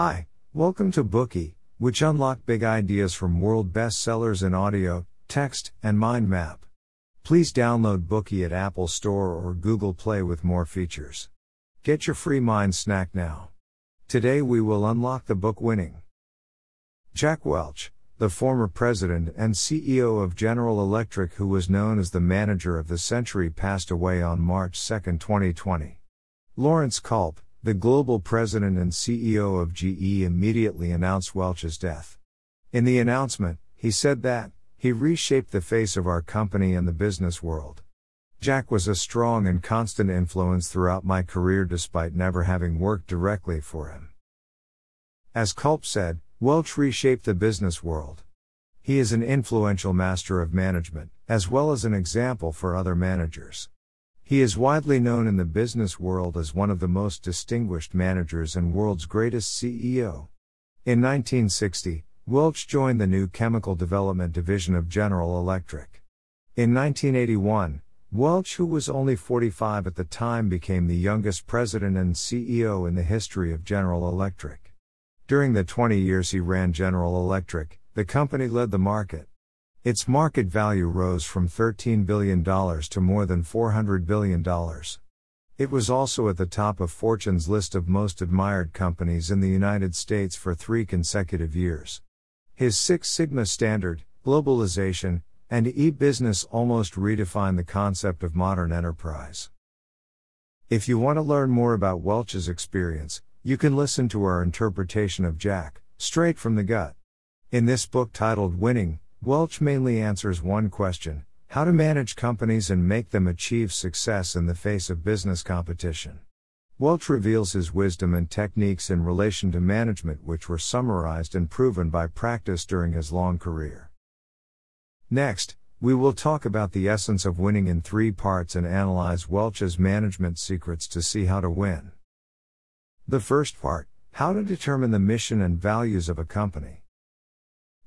Hi, welcome to Bookey, which unlock big ideas from world bestsellers in audio, text, and mind map. Please download Bookey at Apple Store or Google Play with more features. Get your free mind snack now. Today we will unlock the book winning. Jack Welch, the former president and CEO of General Electric, who was known as the manager of the century, passed away on March 2, 2020. Lawrence Culp, the global president and CEO of GE, immediately announced Welch's death. In the announcement, he said that, he reshaped the face of our company and the business world. Jack was a strong and constant influence throughout my career despite never having worked directly for him. As Culp said, Welch reshaped the business world. He is an influential master of management, as well as an example for other managers. He is widely known in the business world as one of the most distinguished managers and world's greatest CEO. In 1960, Welch joined the new chemical development division of General Electric. In 1981, Welch, who was only 45 at the time, became the youngest president and CEO in the history of General Electric. During the 20 years he ran General Electric, the company led the market. Its market value rose from $13 billion to more than $400 billion. It was also at the top of Fortune's list of most admired companies in the United States for three consecutive years. His Six Sigma standard, globalization, and e business almost redefine the concept of modern enterprise. If you want to learn more about Welch's experience, you can listen to our interpretation of Jack, straight from the gut. In this book titled Winning, Welch mainly answers one question how to manage companies and make them achieve success in the face of business competition. Welch reveals his wisdom and techniques in relation to management, which were summarized and proven by practice during his long career. Next, we will talk about the essence of winning in three parts and analyze Welch's management secrets to see how to win. The first part, how to determine the mission and values of a company.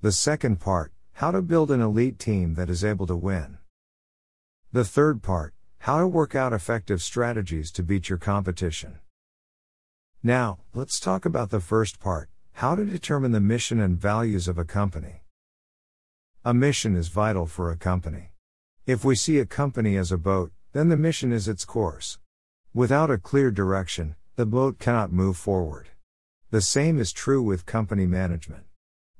The second part, how to build an elite team that is able to win. The third part, how to work out effective strategies to beat your competition. Now, let's talk about the first part, how to determine the mission and values of a company. A mission is vital for a company. If we see a company as a boat, then the mission is its course. Without a clear direction, the boat cannot move forward. The same is true with company management.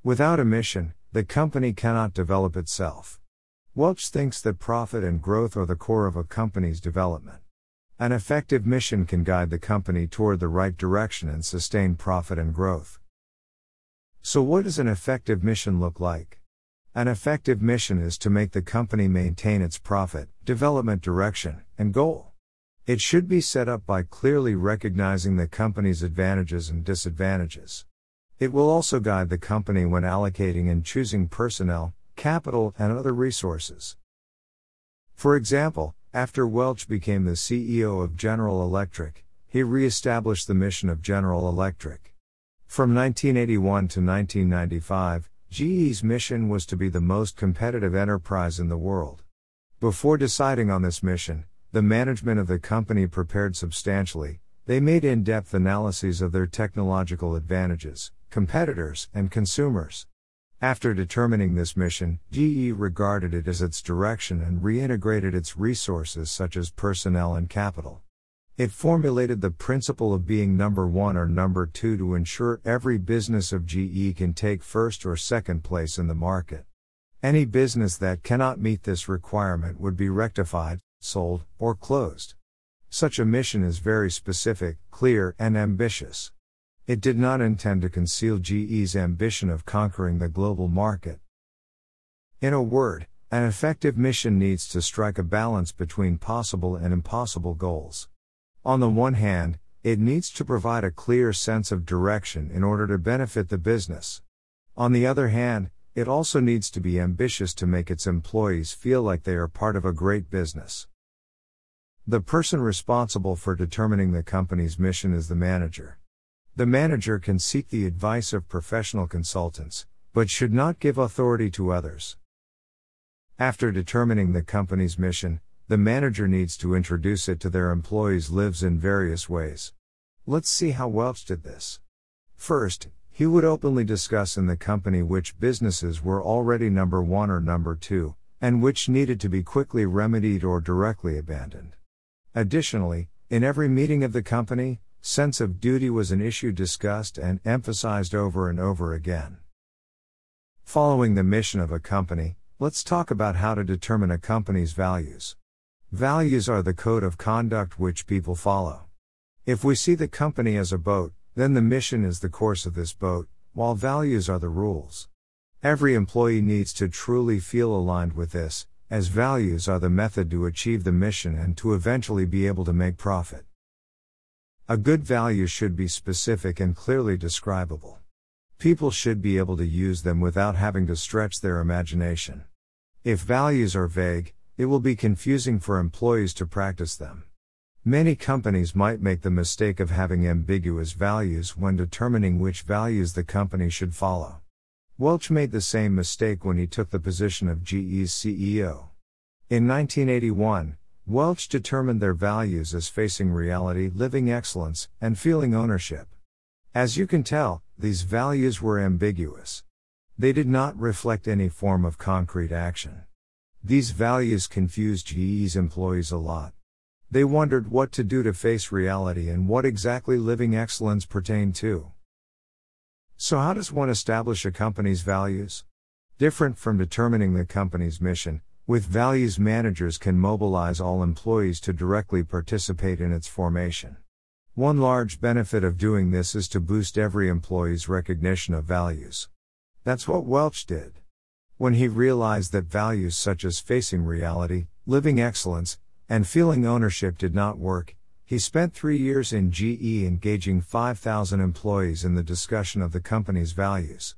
Without a mission, the company cannot develop itself. Welch thinks that profit and growth are the core of a company's development. An effective mission can guide the company toward the right direction and sustain profit and growth. So, what does an effective mission look like? An effective mission is to make the company maintain its profit, development direction, and goal. It should be set up by clearly recognizing the company's advantages and disadvantages. It will also guide the company when allocating and choosing personnel, capital, and other resources. For example, after Welch became the CEO of General Electric, he re-established the mission of General Electric. From 1981 to 1995, GE's mission was to be the most competitive enterprise in the world. Before deciding on this mission, the management of the company prepared substantially, they made in depth analyses of their technological advantages, competitors, and consumers. After determining this mission, GE regarded it as its direction and reintegrated its resources such as personnel and capital. It formulated the principle of being number one or number two to ensure every business of GE can take first or second place in the market. Any business that cannot meet this requirement would be rectified, sold, or closed. Such a mission is very specific, clear, and ambitious. It did not intend to conceal GE's ambition of conquering the global market. In a word, an effective mission needs to strike a balance between possible and impossible goals. On the one hand, it needs to provide a clear sense of direction in order to benefit the business. On the other hand, it also needs to be ambitious to make its employees feel like they are part of a great business. The person responsible for determining the company's mission is the manager. The manager can seek the advice of professional consultants, but should not give authority to others. After determining the company's mission, the manager needs to introduce it to their employees lives in various ways. Let's see how Welch did this. First, he would openly discuss in the company which businesses were already number one or number two, and which needed to be quickly remedied or directly abandoned. Additionally, in every meeting of the company, sense of duty was an issue discussed and emphasized over and over again. Following the mission of a company, let's talk about how to determine a company's values. Values are the code of conduct which people follow. If we see the company as a boat, then the mission is the course of this boat, while values are the rules. Every employee needs to truly feel aligned with this, as values are the method to achieve the mission and to eventually be able to make profit. A good value should be specific and clearly describable. People should be able to use them without having to stretch their imagination. If values are vague, it will be confusing for employees to practice them. Many companies might make the mistake of having ambiguous values when determining which values the company should follow. Welch made the same mistake when he took the position of GE's CEO. In 1981, Welch determined their values as facing reality, living excellence, and feeling ownership. As you can tell, these values were ambiguous. They did not reflect any form of concrete action. These values confused GE's employees a lot. They wondered what to do to face reality and what exactly living excellence pertained to. So, how does one establish a company's values? Different from determining the company's mission, with values, managers can mobilize all employees to directly participate in its formation. One large benefit of doing this is to boost every employee's recognition of values. That's what Welch did. When he realized that values such as facing reality, living excellence, and feeling ownership did not work, he spent three years in GE engaging 5,000 employees in the discussion of the company's values.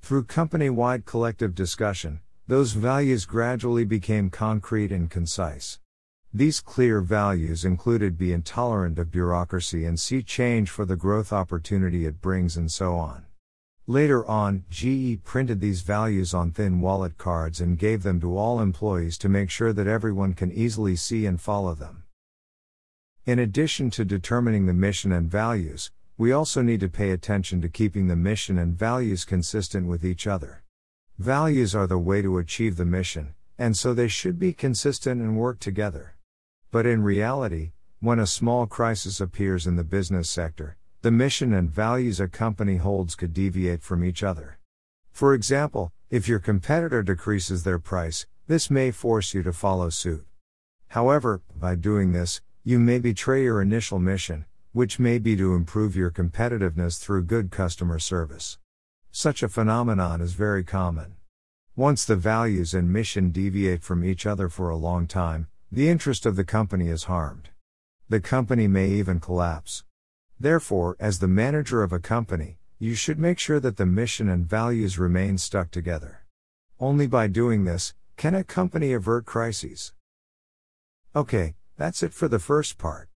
Through company wide collective discussion, those values gradually became concrete and concise. These clear values included be intolerant of bureaucracy and see change for the growth opportunity it brings and so on. Later on, GE printed these values on thin wallet cards and gave them to all employees to make sure that everyone can easily see and follow them. In addition to determining the mission and values, we also need to pay attention to keeping the mission and values consistent with each other. Values are the way to achieve the mission, and so they should be consistent and work together. But in reality, when a small crisis appears in the business sector, the mission and values a company holds could deviate from each other. For example, if your competitor decreases their price, this may force you to follow suit. However, by doing this, you may betray your initial mission, which may be to improve your competitiveness through good customer service. Such a phenomenon is very common. Once the values and mission deviate from each other for a long time, the interest of the company is harmed. The company may even collapse. Therefore, as the manager of a company, you should make sure that the mission and values remain stuck together. Only by doing this, can a company avert crises. Okay, that's it for the first part.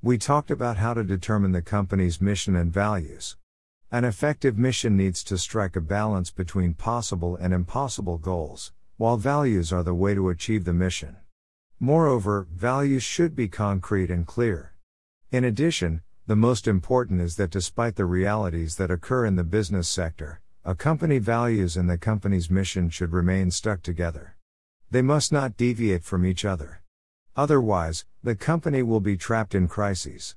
We talked about how to determine the company's mission and values. An effective mission needs to strike a balance between possible and impossible goals, while values are the way to achieve the mission. Moreover, values should be concrete and clear. In addition, the most important is that despite the realities that occur in the business sector, a company values and the company's mission should remain stuck together. They must not deviate from each other. Otherwise, the company will be trapped in crises.